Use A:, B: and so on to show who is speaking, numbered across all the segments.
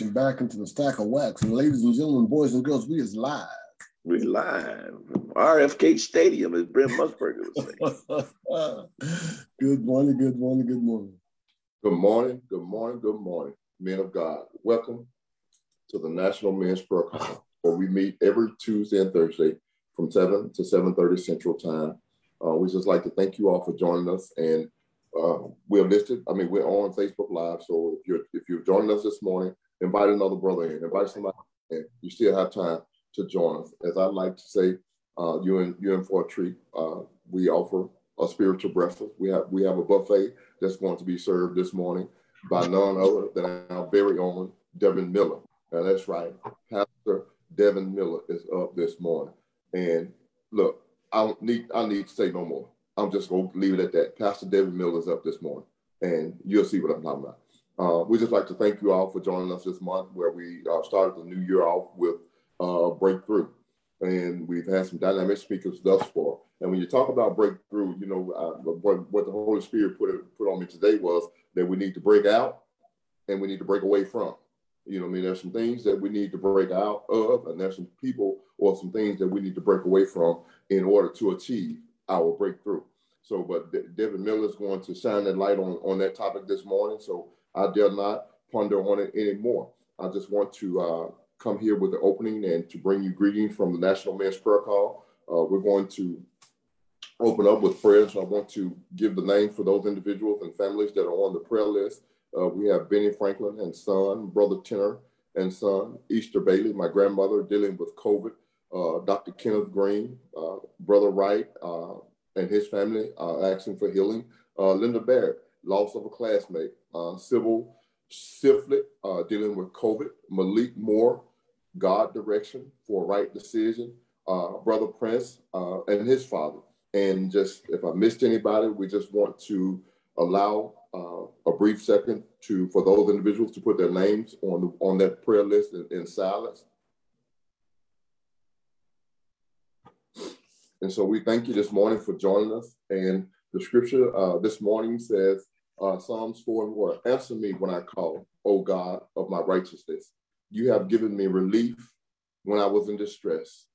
A: back into the stack of wax. And ladies and gentlemen, boys and girls, we is live.
B: We live. RFK Stadium, as Brent Musburger
A: would say. good morning, good morning, good morning.
C: Good morning, good morning, good morning, men of God. Welcome to the National Men's Prayer Call, where we meet every Tuesday and Thursday from 7 to 7.30 Central Time. Uh, we just like to thank you all for joining us. And uh, we're listed, I mean, we're on Facebook Live. So if you're if you're joining us this morning, invite another brother in, invite somebody in. You still have time to join us. As I like to say, uh, you in you in for a treat. Uh, we offer a spiritual breakfast. We have we have a buffet that's going to be served this morning by none other than our very own Devin Miller. And that's right, Pastor Devin Miller is up this morning. And look, I don't need I need to say no more. I'm just going to leave it at that. Pastor Devin Miller is up this morning, and you'll see what I'm talking about. Uh, we just like to thank you all for joining us this month, where we uh, started the new year off with uh, breakthrough, and we've had some dynamic speakers thus far. And when you talk about breakthrough, you know uh, what, what the Holy Spirit put put on me today was that we need to break out, and we need to break away from. You know, I mean, there's some things that we need to break out of, and there's some people or some things that we need to break away from in order to achieve our breakthrough. So, but Devin Miller is going to shine that light on, on that topic this morning. So I dare not ponder on it anymore. I just want to uh, come here with the opening and to bring you greetings from the National Men's Prayer Call. Uh, we're going to open up with prayers. I want to give the names for those individuals and families that are on the prayer list. Uh, we have Benny Franklin and son, Brother Tenor and son, Easter Bailey, my grandmother dealing with COVID, uh, Dr. Kenneth Green, uh, Brother Wright uh, and his family asking for healing, Linda Barrett, loss of a classmate, uh, Sybil uh, dealing with COVID, Malik Moore, God direction for right decision, uh, Brother Prince uh, and his father. And just if I missed anybody, we just want to allow uh, a brief second to for those individuals to put their names on the, on that prayer list in, in silence. And so we thank you this morning for joining us. And the scripture uh, this morning says, uh, Psalms 4 and 1. Answer me when I call, O God of my righteousness. You have given me relief when I was in distress.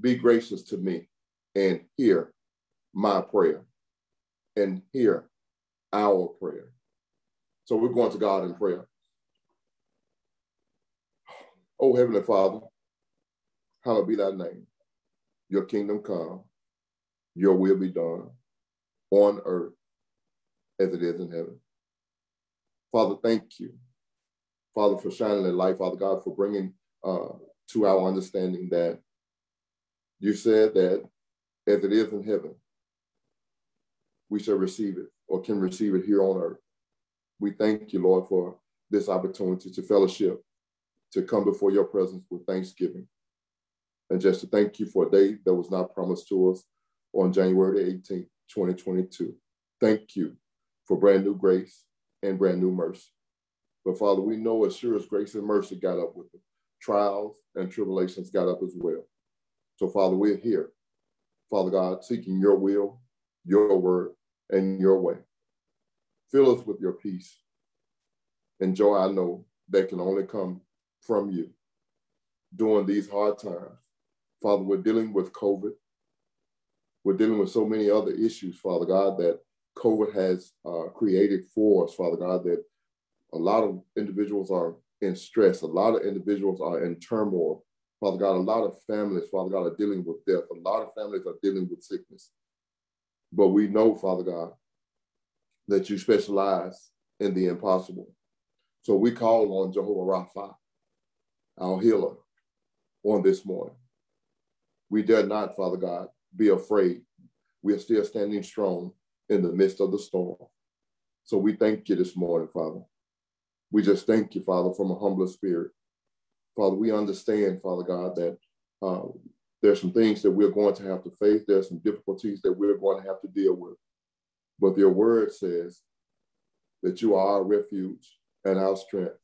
C: Be gracious to me and hear my prayer and hear our prayer. So we're going to God in prayer. Oh, Heavenly Father, hallowed be thy name. Your kingdom come, your will be done on earth as it is in heaven. Father, thank you, Father, for shining the light, Father God, for bringing uh, to our understanding that you said that as it is in heaven, we shall receive it or can receive it here on earth. We thank you, Lord, for this opportunity to fellowship, to come before your presence with thanksgiving, and just to thank you for a day that was not promised to us on January 18th, 2022. Thank you for brand new grace and brand new mercy. But Father, we know as sure as grace and mercy got up with them, trials and tribulations got up as well. So, Father, we're here, Father God, seeking your will, your word, and your way. Fill us with your peace and joy I know that can only come from you during these hard times. Father, we're dealing with COVID. We're dealing with so many other issues, Father God, that COVID has uh, created for us, Father God, that a lot of individuals are in stress, a lot of individuals are in turmoil. Father God, a lot of families, Father God, are dealing with death. A lot of families are dealing with sickness. But we know, Father God, that you specialize in the impossible. So we call on Jehovah Rapha, our healer, on this morning. We dare not, Father God, be afraid. We are still standing strong in the midst of the storm. So we thank you this morning, Father. We just thank you, Father, from a humble spirit. Father, we understand, Father God, that uh, there's some things that we're going to have to face. There's some difficulties that we're going to have to deal with. But your word says that you are our refuge and our strength,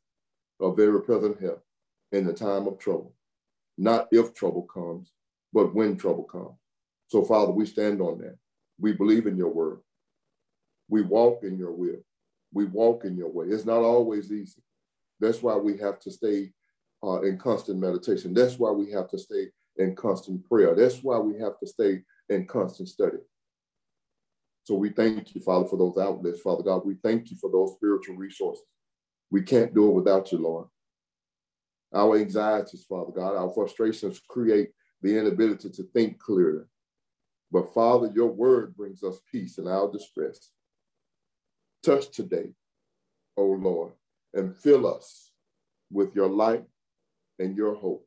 C: a very present help in the time of trouble. Not if trouble comes, but when trouble comes. So, Father, we stand on that. We believe in your word. We walk in your will. We walk in your way. It's not always easy. That's why we have to stay uh, in constant meditation. That's why we have to stay in constant prayer. That's why we have to stay in constant study. So we thank you, Father, for those outlets, Father God. We thank you for those spiritual resources. We can't do it without you, Lord. Our anxieties, Father God, our frustrations create the inability to think clearly. But Father, your word brings us peace in our distress. Touch today, O Lord, and fill us with your light and your hope.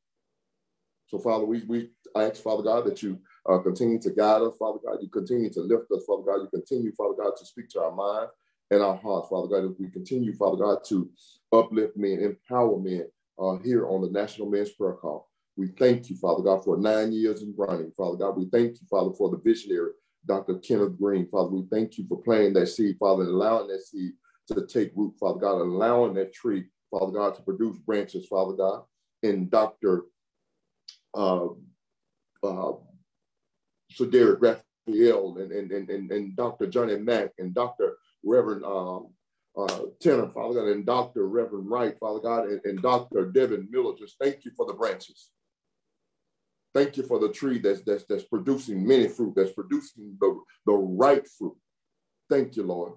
C: So, Father, we, we ask, Father God, that you uh, continue to guide us, Father God. You continue to lift us, Father God. You continue, Father God, to speak to our mind and our hearts, Father God. As we continue, Father God, to uplift men, empower men uh, here on the National Men's Prayer Call. We thank you, Father God, for nine years in running, Father God. We thank you, Father, for the visionary, Dr. Kenneth Green, Father. We thank you for planting that seed, Father, and allowing that seed to take root, Father God, allowing that tree, Father God, to produce branches, Father God. And Dr. Uh, uh, Derek Raphael and, and, and, and, Dr. Johnny Mack and Dr. Reverend um, uh, Tanner, Father God, and Dr. Reverend Wright, Father God, and, and Dr. Devin Miller. Just thank you for the branches. Thank you for the tree that's, that's, that's producing many fruit, that's producing the, the right fruit. Thank you, Lord.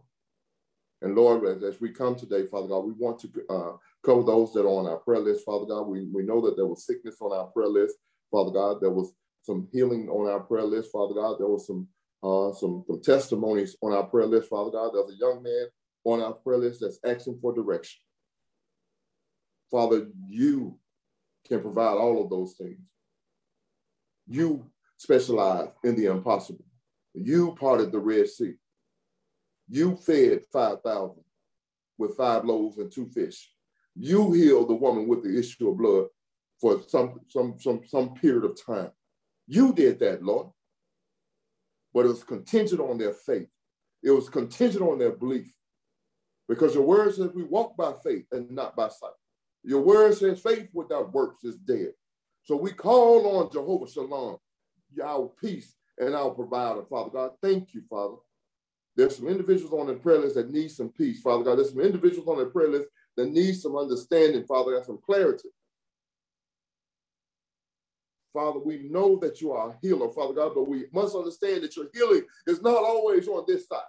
C: And Lord, as, as we come today, Father God, we want to uh, cover those that are on our prayer list, Father God. We, we know that there was sickness on our prayer list, Father God. There was some healing on our prayer list, Father God. There was some uh, some, some testimonies on our prayer list, Father God. There's a young man on our prayer list that's asking for direction. Father, you can provide all of those things. You specialize in the impossible. You parted the Red Sea. You fed 5,000 with five loaves and two fish. You healed the woman with the issue of blood for some, some, some, some period of time. You did that, Lord. But it was contingent on their faith. It was contingent on their belief. Because your word says we walk by faith and not by sight. Your word says faith without works is dead. So we call on Jehovah Shalom, our peace and our provider, Father God. Thank you, Father. There's some individuals on the prayer list that need some peace, Father God. There's some individuals on the prayer list that need some understanding, Father, and some clarity. Father, we know that you are a healer, Father God, but we must understand that your healing is not always on this side.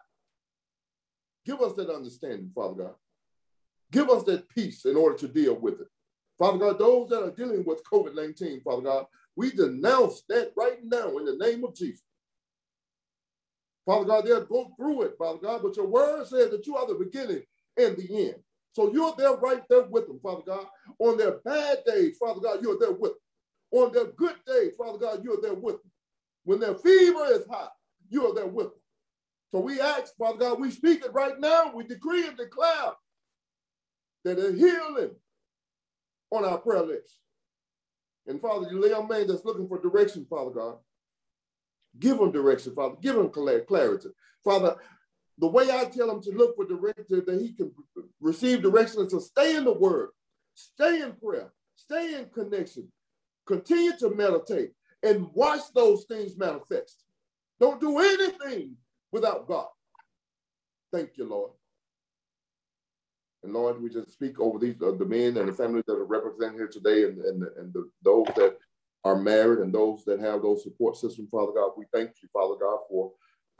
C: Give us that understanding, Father God. Give us that peace in order to deal with it. Father God, those that are dealing with COVID 19, Father God, we denounce that right now in the name of Jesus. Father God, they'll go through it, Father God, but your word says that you are the beginning and the end. So you're there right there with them, Father God. On their bad days, Father God, you're there with them. On their good days, Father God, you're there with them. When their fever is high, you're there with them. So we ask, Father God, we speak it right now. We decree and declare that a healing on our prayer list. And Father, you young man that's looking for direction, Father God, give him direction, Father. Give him clarity. Father, the way I tell him to look for direction that he can receive direction is to stay in the word, stay in prayer, stay in connection, Continue to meditate and watch those things manifest. Don't do anything without God. Thank you, Lord. And Lord, we just speak over these uh, the men and the families that are represented here today, and and, and the, those that are married and those that have those support systems, Father God. We thank you, Father God, for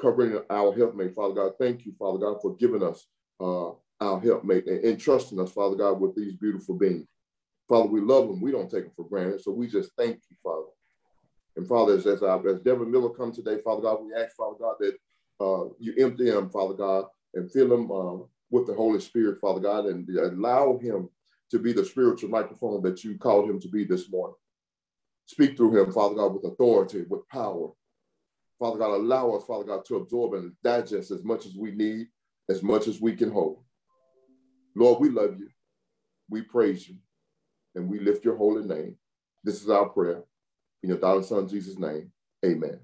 C: covering our helpmate, Father God. Thank you, Father God, for giving us uh, our helpmate and entrusting us, Father God, with these beautiful beings. Father, we love them. We don't take them for granted. So we just thank you, Father. And Father, as, as, uh, as Devin Miller comes today, Father God, we ask, Father God, that uh, you empty him, Father God, and fill him uh, with the Holy Spirit, Father God, and allow him to be the spiritual microphone that you called him to be this morning. Speak through him, Father God, with authority, with power. Father God, allow us, Father God, to absorb and digest as much as we need, as much as we can hold. Lord, we love you. We praise you and we lift your holy name. This is our prayer. In your darling son, Jesus' name, amen.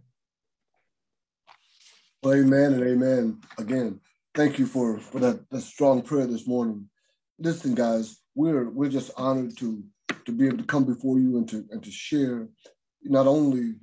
A: Amen and amen. Again, thank you for, for that, that strong prayer this morning. Listen, guys, we're we're just honored to to be able to come before you and to and to share not only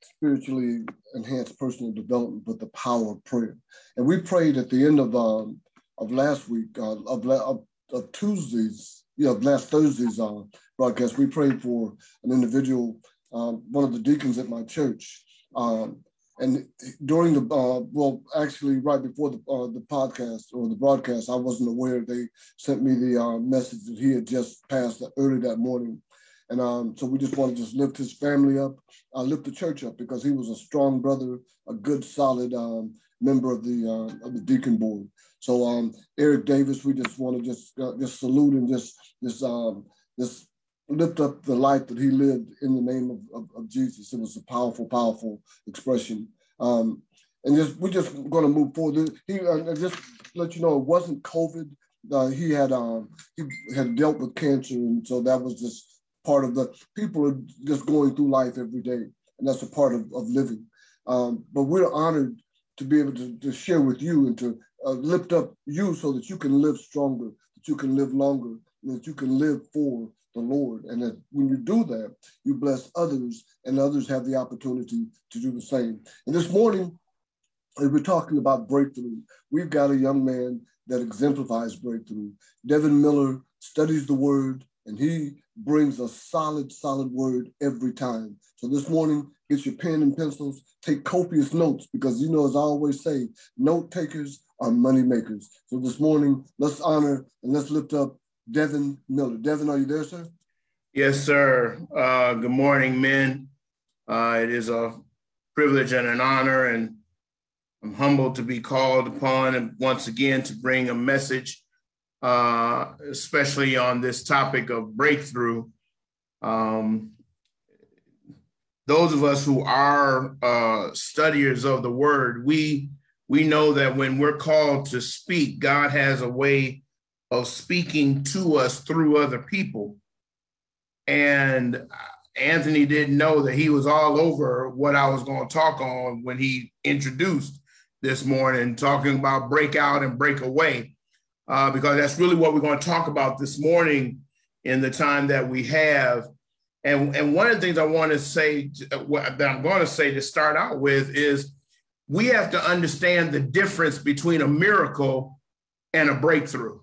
A: spiritually enhanced personal development, but the power of prayer. And we prayed at the end of um, of last week, uh, of, of, of Tuesdays you know, last Thursday's uh, broadcast, we prayed for an individual, uh, one of the deacons at my church. Um, and during the uh, well, actually, right before the uh, the podcast or the broadcast, I wasn't aware they sent me the uh, message that he had just passed early that morning, and um, so we just want to just lift his family up, lift the church up because he was a strong brother, a good, solid um, member of the uh, of the deacon board. So um, Eric Davis, we just want to just uh, just salute and just just um, just lift up the life that he lived in the name of, of, of Jesus. It was a powerful, powerful expression. Um, and just we're just going to move forward. He uh, just let you know it wasn't COVID. Uh, he had um, he had dealt with cancer, and so that was just part of the people are just going through life every day, and that's a part of, of living. Um, but we're honored to be able to, to share with you and to uh, lift up you so that you can live stronger, that you can live longer, that you can live for the Lord. And that when you do that, you bless others and others have the opportunity to do the same. And this morning, as we're talking about breakthrough, we've got a young man that exemplifies breakthrough. Devin Miller studies the word and he brings a solid, solid word every time. So this morning, get your pen and pencils, take copious notes because you know, as I always say, note takers are money makers. So this morning, let's honor and let's lift up Devin Miller. Devin, are you there, sir?
D: Yes, sir. Uh, good morning, men. Uh, it is a privilege and an honor, and I'm humbled to be called upon and once again to bring a message, uh, especially on this topic of breakthrough. Um, those of us who are uh, studiers of the word, we we know that when we're called to speak, God has a way of speaking to us through other people. And Anthony didn't know that he was all over what I was going to talk on when he introduced this morning, talking about breakout and breakaway, uh, because that's really what we're going to talk about this morning in the time that we have. And, and one of the things I want to say, that I'm going to say to start out with is we have to understand the difference between a miracle and a breakthrough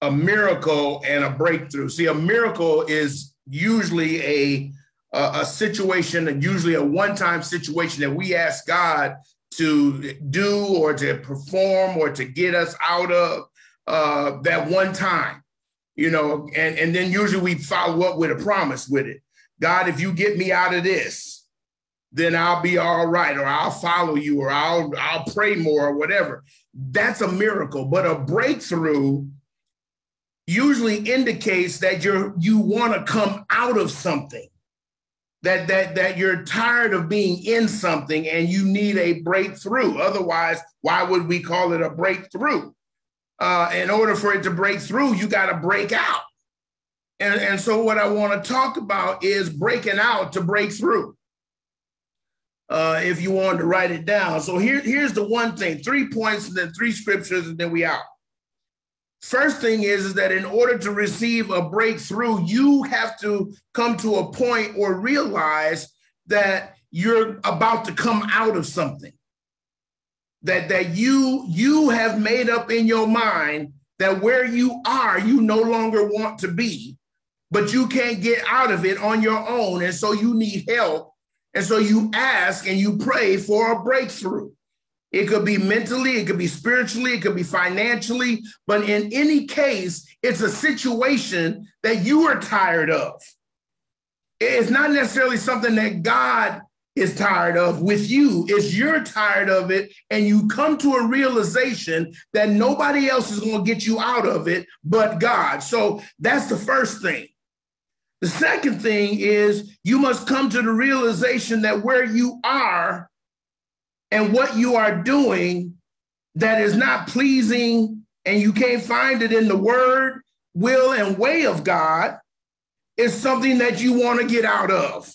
D: a miracle and a breakthrough. See, a miracle is usually a a, a situation, usually a one-time situation that we ask God to do or to perform or to get us out of uh, that one time, you know, and, and then usually we follow up with a promise with it. God, if you get me out of this, then I'll be all right, or I'll follow you, or I'll I'll pray more, or whatever. That's a miracle. But a breakthrough usually indicates that you're you want to come out of something that that that you're tired of being in something and you need a breakthrough. Otherwise why would we call it a breakthrough? Uh, in order for it to break through you got to break out. And, and so what i want to talk about is breaking out to break through. Uh, if you wanted to write it down. So here, here's the one thing three points and then three scriptures and then we out First thing is, is that in order to receive a breakthrough, you have to come to a point or realize that you're about to come out of something. That, that you you have made up in your mind that where you are, you no longer want to be, but you can't get out of it on your own. And so you need help. And so you ask and you pray for a breakthrough. It could be mentally, it could be spiritually, it could be financially, but in any case, it's a situation that you are tired of. It's not necessarily something that God is tired of with you. It's you're tired of it, and you come to a realization that nobody else is going to get you out of it but God. So that's the first thing. The second thing is you must come to the realization that where you are and what you are doing that is not pleasing and you can't find it in the word, will, and way of God is something that you want to get out of.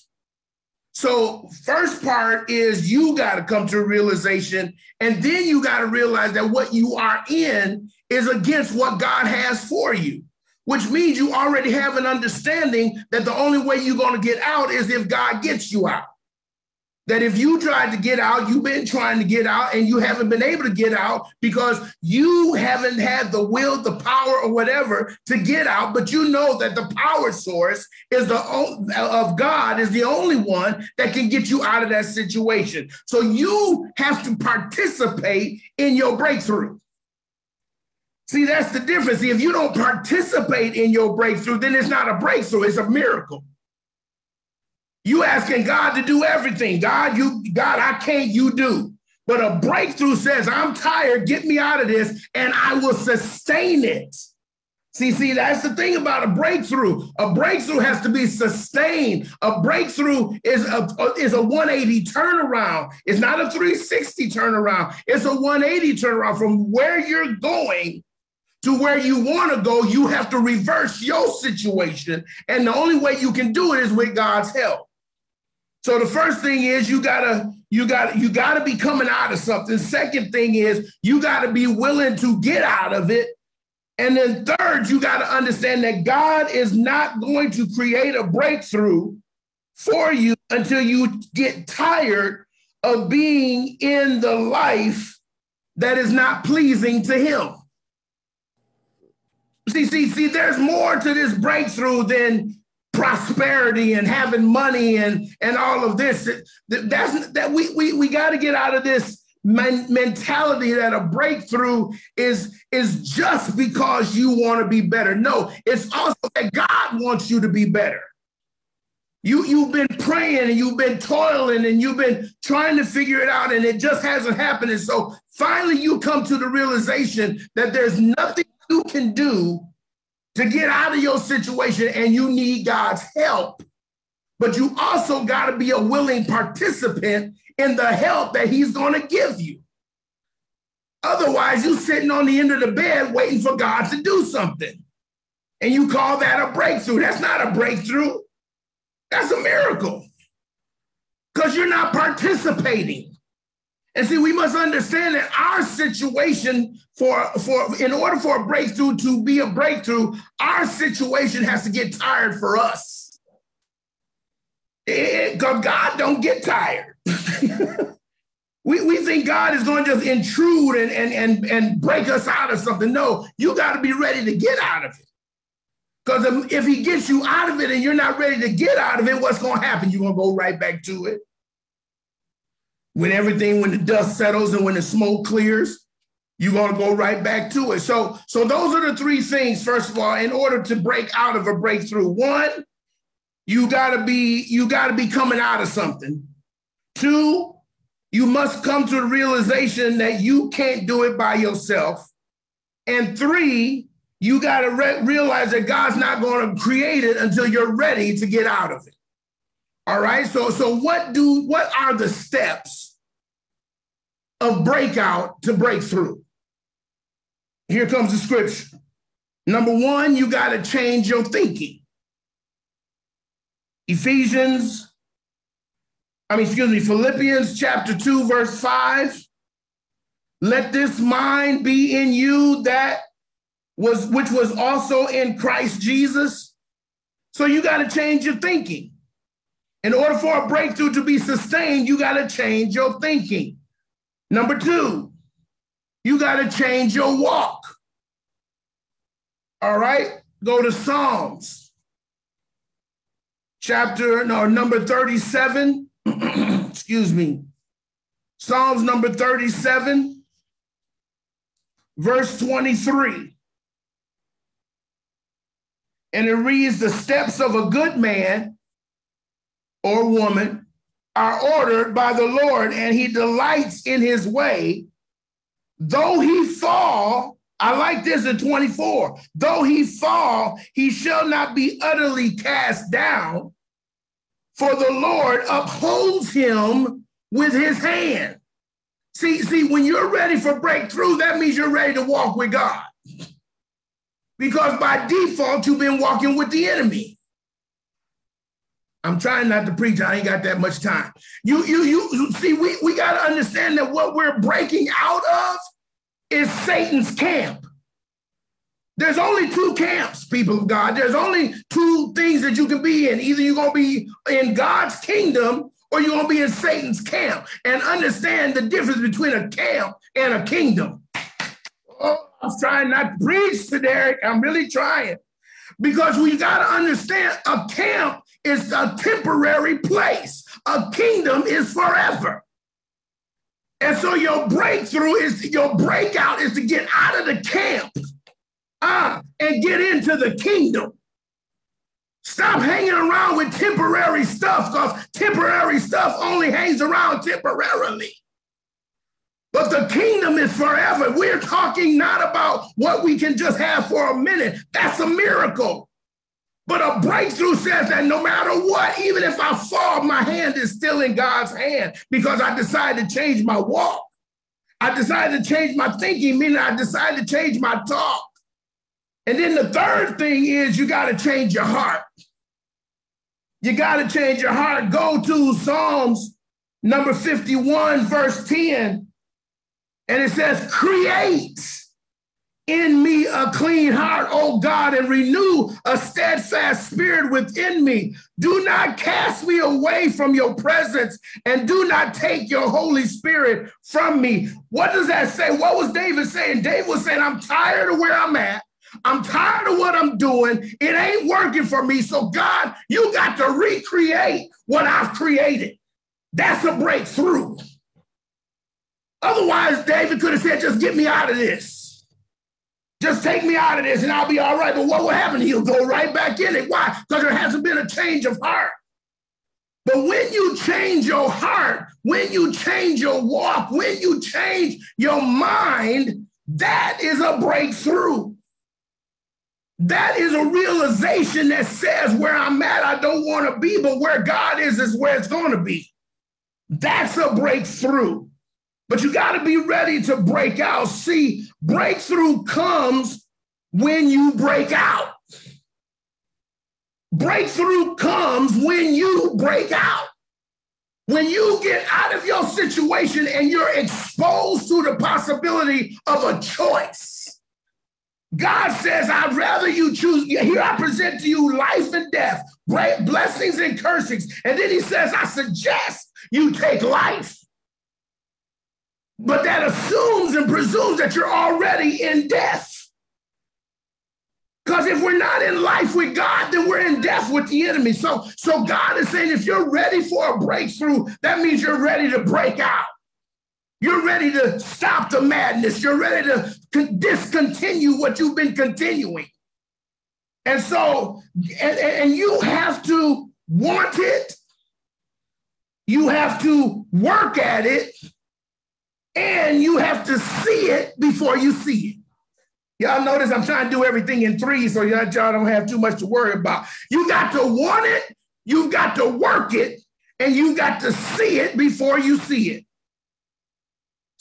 D: So, first part is you got to come to a realization, and then you got to realize that what you are in is against what God has for you, which means you already have an understanding that the only way you're going to get out is if God gets you out. That if you tried to get out, you've been trying to get out and you haven't been able to get out because you haven't had the will, the power, or whatever to get out. But you know that the power source is the of God is the only one that can get you out of that situation. So you have to participate in your breakthrough. See, that's the difference. See, if you don't participate in your breakthrough, then it's not a breakthrough, it's a miracle. You asking God to do everything. God, you, God, I can't, you do. But a breakthrough says, I'm tired, get me out of this, and I will sustain it. See, see, that's the thing about a breakthrough. A breakthrough has to be sustained. A breakthrough is a, is a 180 turnaround. It's not a 360 turnaround. It's a 180 turnaround from where you're going to where you want to go. You have to reverse your situation. And the only way you can do it is with God's help. So the first thing is you gotta you gotta you gotta be coming out of something. Second thing is you gotta be willing to get out of it. And then third, you gotta understand that God is not going to create a breakthrough for you until you get tired of being in the life that is not pleasing to Him. See, see, see, there's more to this breakthrough than prosperity and having money and and all of this. That's that we we, we got to get out of this men, mentality that a breakthrough is is just because you want to be better. No it's also that god wants you to be better. You you've been praying and you've been toiling and you've been trying to figure it out and it just hasn't happened. And so finally you come to the realization that there's nothing you can do to get out of your situation and you need God's help. But you also got to be a willing participant in the help that he's going to give you. Otherwise, you're sitting on the end of the bed waiting for God to do something. And you call that a breakthrough. That's not a breakthrough. That's a miracle. Because you're not participating. And see, we must understand that our situation for, for in order for a breakthrough to be a breakthrough, our situation has to get tired for us. Because God don't get tired. we, we think God is going to just intrude and, and, and, and break us out of something. No, you got to be ready to get out of it. Because if he gets you out of it and you're not ready to get out of it, what's going to happen? You're going to go right back to it when everything, when the dust settles and when the smoke clears, you're going to go right back to it. So, so those are the three things, first of all, in order to break out of a breakthrough. One, you got to be, you got to be coming out of something. Two, you must come to the realization that you can't do it by yourself. And three, you got to re- realize that God's not going to create it until you're ready to get out of it. All right. So, so what do what are the steps of breakout to breakthrough? Here comes the scripture. Number one, you got to change your thinking. Ephesians, I mean, excuse me, Philippians chapter 2, verse 5. Let this mind be in you that was which was also in Christ Jesus. So you got to change your thinking. In order for a breakthrough to be sustained, you got to change your thinking. Number two, you got to change your walk. All right, go to Psalms, chapter, no, number 37. Excuse me. Psalms number 37, verse 23. And it reads, The steps of a good man or woman are ordered by the Lord, and he delights in his way. Though he fall, I like this in 24. Though he fall, he shall not be utterly cast down, for the Lord upholds him with his hand. See, see, when you're ready for breakthrough, that means you're ready to walk with God. Because by default, you've been walking with the enemy. I'm trying not to preach. I ain't got that much time. You, you, you see, we, we got to understand that what we're breaking out of is Satan's camp. There's only two camps, people of God. There's only two things that you can be in. Either you're going to be in God's kingdom or you're going to be in Satan's camp and understand the difference between a camp and a kingdom. Oh, I'm trying not to preach to Derek. I'm really trying because we got to understand a camp is a temporary place, a kingdom is forever. And so your breakthrough is your breakout is to get out of the camp uh, and get into the kingdom. Stop hanging around with temporary stuff because temporary stuff only hangs around temporarily. But the kingdom is forever. We're talking not about what we can just have for a minute. That's a miracle. But a breakthrough says that no matter what, even if I fall, my hand is still in God's hand because I decided to change my walk. I decided to change my thinking, meaning I decided to change my talk. And then the third thing is you got to change your heart. You got to change your heart. Go to Psalms number 51, verse 10. And it says, Create in me a clean heart, O God, and renew a steadfast spirit within me. Do not cast me away from your presence and do not take your Holy Spirit from me. What does that say? What was David saying? David was saying, I'm tired of where I'm at. I'm tired of what I'm doing. It ain't working for me. So, God, you got to recreate what I've created. That's a breakthrough. Otherwise, David could have said, just get me out of this. Just take me out of this and I'll be all right. But what will happen? He'll go right back in it. Why? Because there hasn't been a change of heart. But when you change your heart, when you change your walk, when you change your mind, that is a breakthrough. That is a realization that says where I'm at, I don't want to be, but where God is, is where it's going to be. That's a breakthrough. But you got to be ready to break out. See, breakthrough comes when you break out. Breakthrough comes when you break out. When you get out of your situation and you're exposed to the possibility of a choice. God says, I'd rather you choose. Here I present to you life and death, blessings and cursings. And then he says, I suggest you take life. But that assumes and presumes that you're already in death. Because if we're not in life with God, then we're in death with the enemy. So, so God is saying, if you're ready for a breakthrough, that means you're ready to break out. You're ready to stop the madness. You're ready to discontinue what you've been continuing. And so, and, and you have to want it, you have to work at it, and you have to see it before you see it. Y'all notice I'm trying to do everything in three so y'all, y'all don't have too much to worry about. You got to want it, you've got to work it, and you got to see it before you see it.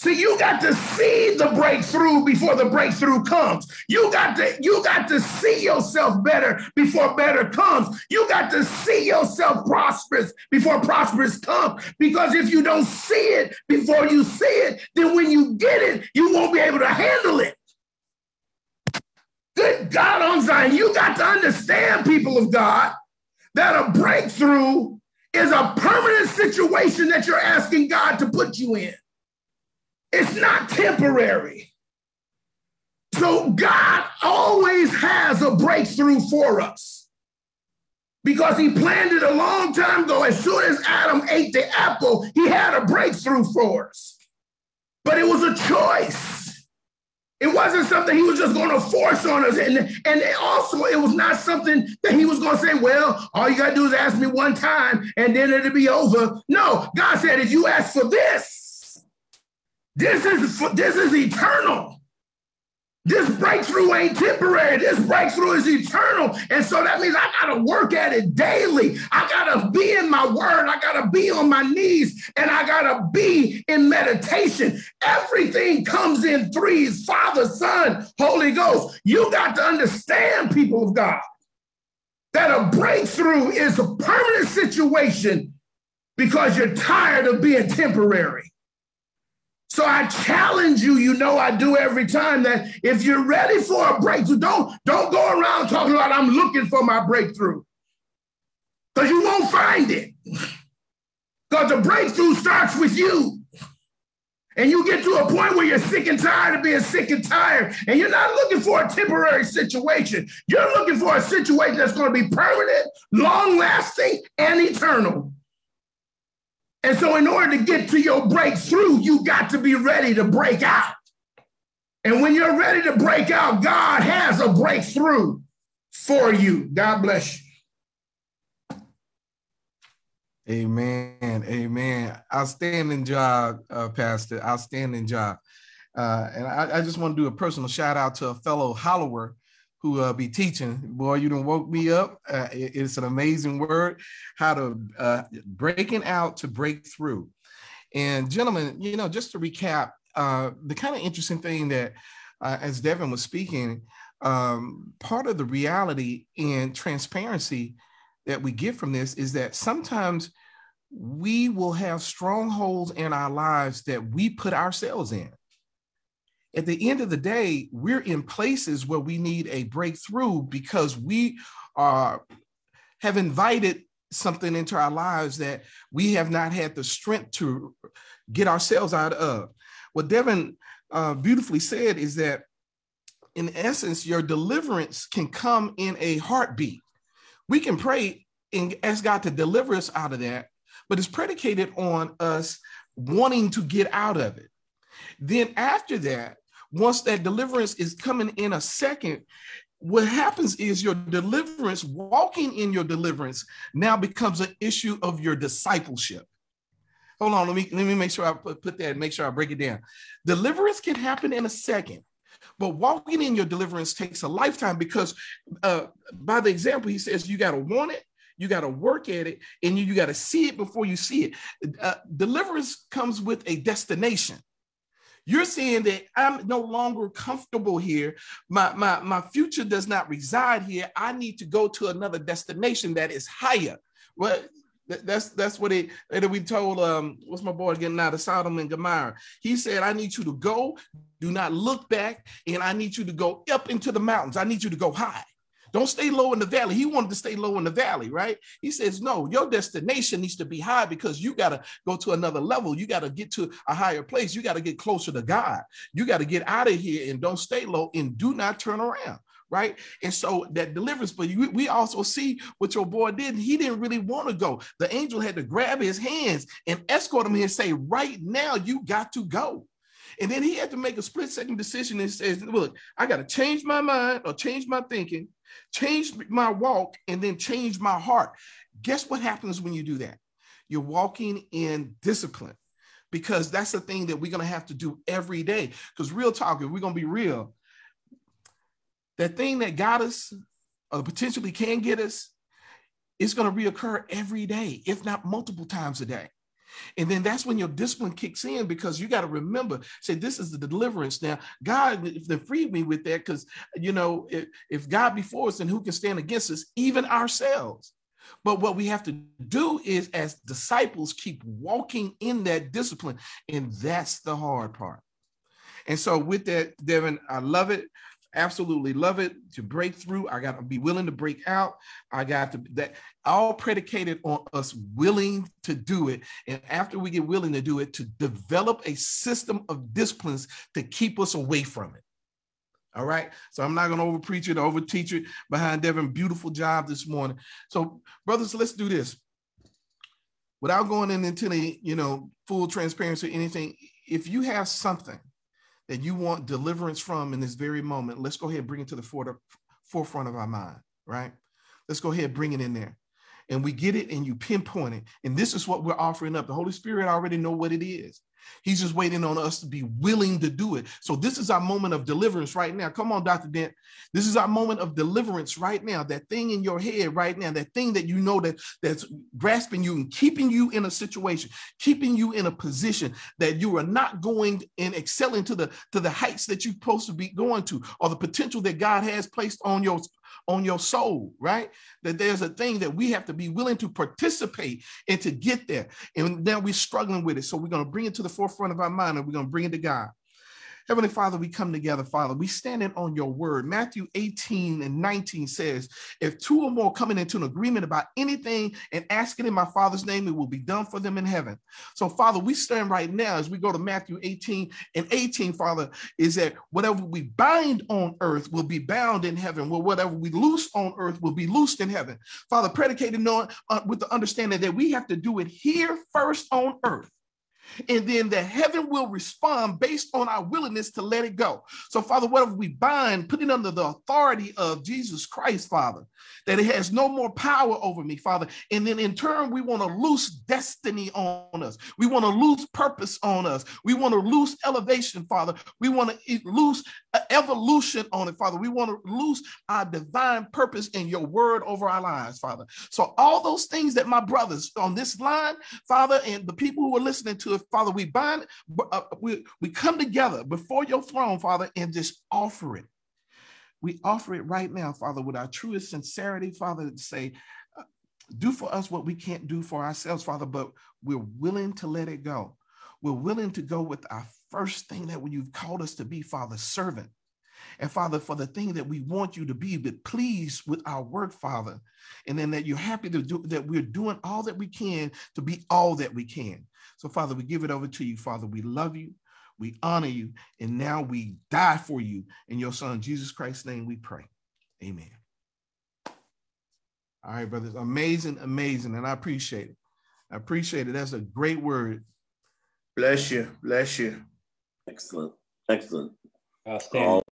D: See, you got to see the breakthrough before the breakthrough comes. You got to you got to see yourself better before better comes. You got to see yourself prosperous before prosperous comes. Because if you don't see it before you see it, then when you get it, you won't be able to handle it. Good God on Zion, you got to understand, people of God, that a breakthrough is a permanent situation that you're asking God to put you in. It's not temporary. So God always has a breakthrough for us because he planned it a long time ago. As soon as Adam ate the apple, he had a breakthrough for us. But it was a choice. It wasn't something he was just going to force on us. And, and also, it was not something that he was going to say, well, all you got to do is ask me one time and then it'll be over. No, God said, if you ask for this, this is this is eternal. This breakthrough ain't temporary. This breakthrough is eternal. And so that means I got to work at it daily. I got to be in my word. I got to be on my knees and I got to be in meditation. Everything comes in threes Father, Son, Holy Ghost. You got to understand, people of God, that a breakthrough is a permanent situation because you're tired of being temporary. So I challenge you, you know I do every time that if you're ready for a breakthrough, don't, don't go around talking about I'm looking for my breakthrough. Because you won't find it. Because the breakthrough starts with you. And you get to a point where you're sick and tired of being sick and tired, and you're not looking for a temporary situation. You're looking for a situation that's going to be permanent, long lasting, and eternal. And so, in order to get to your breakthrough, you got to be ready to break out. And when you're ready to break out, God has a breakthrough for you. God bless you.
E: Amen. Amen. Outstanding job, uh, Pastor. Outstanding job. Uh, and I, I, just want to do a personal shout out to a fellow hollower who uh, be teaching. Boy, you done woke me up. Uh, it, it's an amazing word, how to uh, breaking out to break through. And gentlemen, you know, just to recap, uh, the kind of interesting thing that, uh, as Devin was speaking, um, part of the reality and transparency that we get from this is that sometimes we will have strongholds in our lives that we put ourselves in. At the end of the day, we're in places where we need a breakthrough because we are have invited something into our lives that we have not had the strength to get ourselves out of. What Devin uh, beautifully said is that, in essence, your deliverance can come in a heartbeat. We can pray and ask God to deliver us out of that, but it's predicated on us wanting to get out of it. Then, after that, once that deliverance is coming in a second, what happens is your deliverance, walking in your deliverance, now becomes an issue of your discipleship. Hold on, let me let me make sure I put, put that, make sure I break it down. Deliverance can happen in a second, but walking in your deliverance takes a lifetime because uh, by the example, he says you got to want it, you got to work at it, and you, you got to see it before you see it. Uh, deliverance comes with a destination. You're saying that I'm no longer comfortable here. My, my, my future does not reside here. I need to go to another destination that is higher. Well, that's that's what it that we told um what's my boy getting out of Sodom and Gomorrah. He said, I need you to go, do not look back, and I need you to go up into the mountains. I need you to go high. Don't stay low in the valley. He wanted to stay low in the valley, right? He says, no, your destination needs to be high because you got to go to another level. You got to get to a higher place. You got to get closer to God. You got to get out of here and don't stay low and do not turn around right? And so that deliverance, but we also see what your boy did. He didn't really want to go. The angel had to grab his hands and escort him here and say, Right now, you got to go. And then he had to make a split second decision and says, Look, I got to change my mind or change my thinking change my walk, and then change my heart. Guess what happens when you do that? You're walking in discipline because that's the thing that we're going to have to do every day. Because real talk, if we're going to be real, that thing that got us or potentially can get us is going to reoccur every day, if not multiple times a day. And then that's when your discipline kicks in because you got to remember, say, this is the deliverance. Now, God, they freed me with that, because, you know, if, if God before us, then who can stand against us? Even ourselves. But what we have to do is, as disciples, keep walking in that discipline. And that's the hard part. And so, with that, Devin, I love it absolutely love it to break through. I got to be willing to break out. I got to that all predicated on us willing to do it. And after we get willing to do it to develop a system of disciplines to keep us away from it. All right? So i'm not going to over preach it over teach it behind devin. Beautiful job this morning. So brothers let's do this. Without going into the you know full transparency or anything if you have something that you want deliverance from in this very moment, let's go ahead and bring it to the forefront of our mind, right? Let's go ahead and bring it in there. And we get it and you pinpoint it. And this is what we're offering up. The Holy Spirit already know what it is. He's just waiting on us to be willing to do it. So this is our moment of deliverance right now. Come on, Dr. Dent. This is our moment of deliverance right now. That thing in your head right now, that thing that you know that that's grasping you and keeping you in a situation, keeping you in a position that you are not going and excelling to the to the heights that you're supposed to be going to, or the potential that God has placed on your on your soul, right? That there's a thing that we have to be willing to participate and to get there. And now we're struggling with it. So we're going to bring it to the forefront of our mind and we're going to bring it to God. Heavenly Father, we come together, Father. We standing on your word. Matthew 18 and 19 says, If two or more coming into an agreement about anything and asking in my Father's name, it will be done for them in heaven. So, Father, we stand right now as we go to Matthew 18 and 18, Father, is that whatever we bind on earth will be bound in heaven. Well, whatever we loose on earth will be loosed in heaven. Father, predicated on, uh, with the understanding that we have to do it here first on earth and then the heaven will respond based on our willingness to let it go. So, Father, whatever we bind, put it under the authority of Jesus Christ, Father, that it has no more power over me, Father. And then in turn, we want to loose destiny on us. We want to lose purpose on us. We want to lose elevation, Father. We want to lose uh, evolution on it, Father. We want to lose our divine purpose in your word over our lives, Father. So, all those things that my brothers on this line, Father, and the people who are listening to Father, we bind, uh, we, we come together before your throne, Father, and just offer it. We offer it right now, Father, with our truest sincerity, Father, to say, uh, do for us what we can't do for ourselves, Father, but we're willing to let it go. We're willing to go with our first thing that you've called us to be, Father, servant. And Father, for the thing that we want you to be, but pleased with our work, Father, and then that you're happy to do that we're doing all that we can to be all that we can. So, Father, we give it over to you, Father. We love you, we honor you, and now we die for you. In your Son, Jesus Christ's name, we pray. Amen. All right, brothers. Amazing, amazing. And I appreciate it. I appreciate it. That's a great word.
D: Bless you. Bless you.
B: Excellent. Excellent.
F: Outstanding.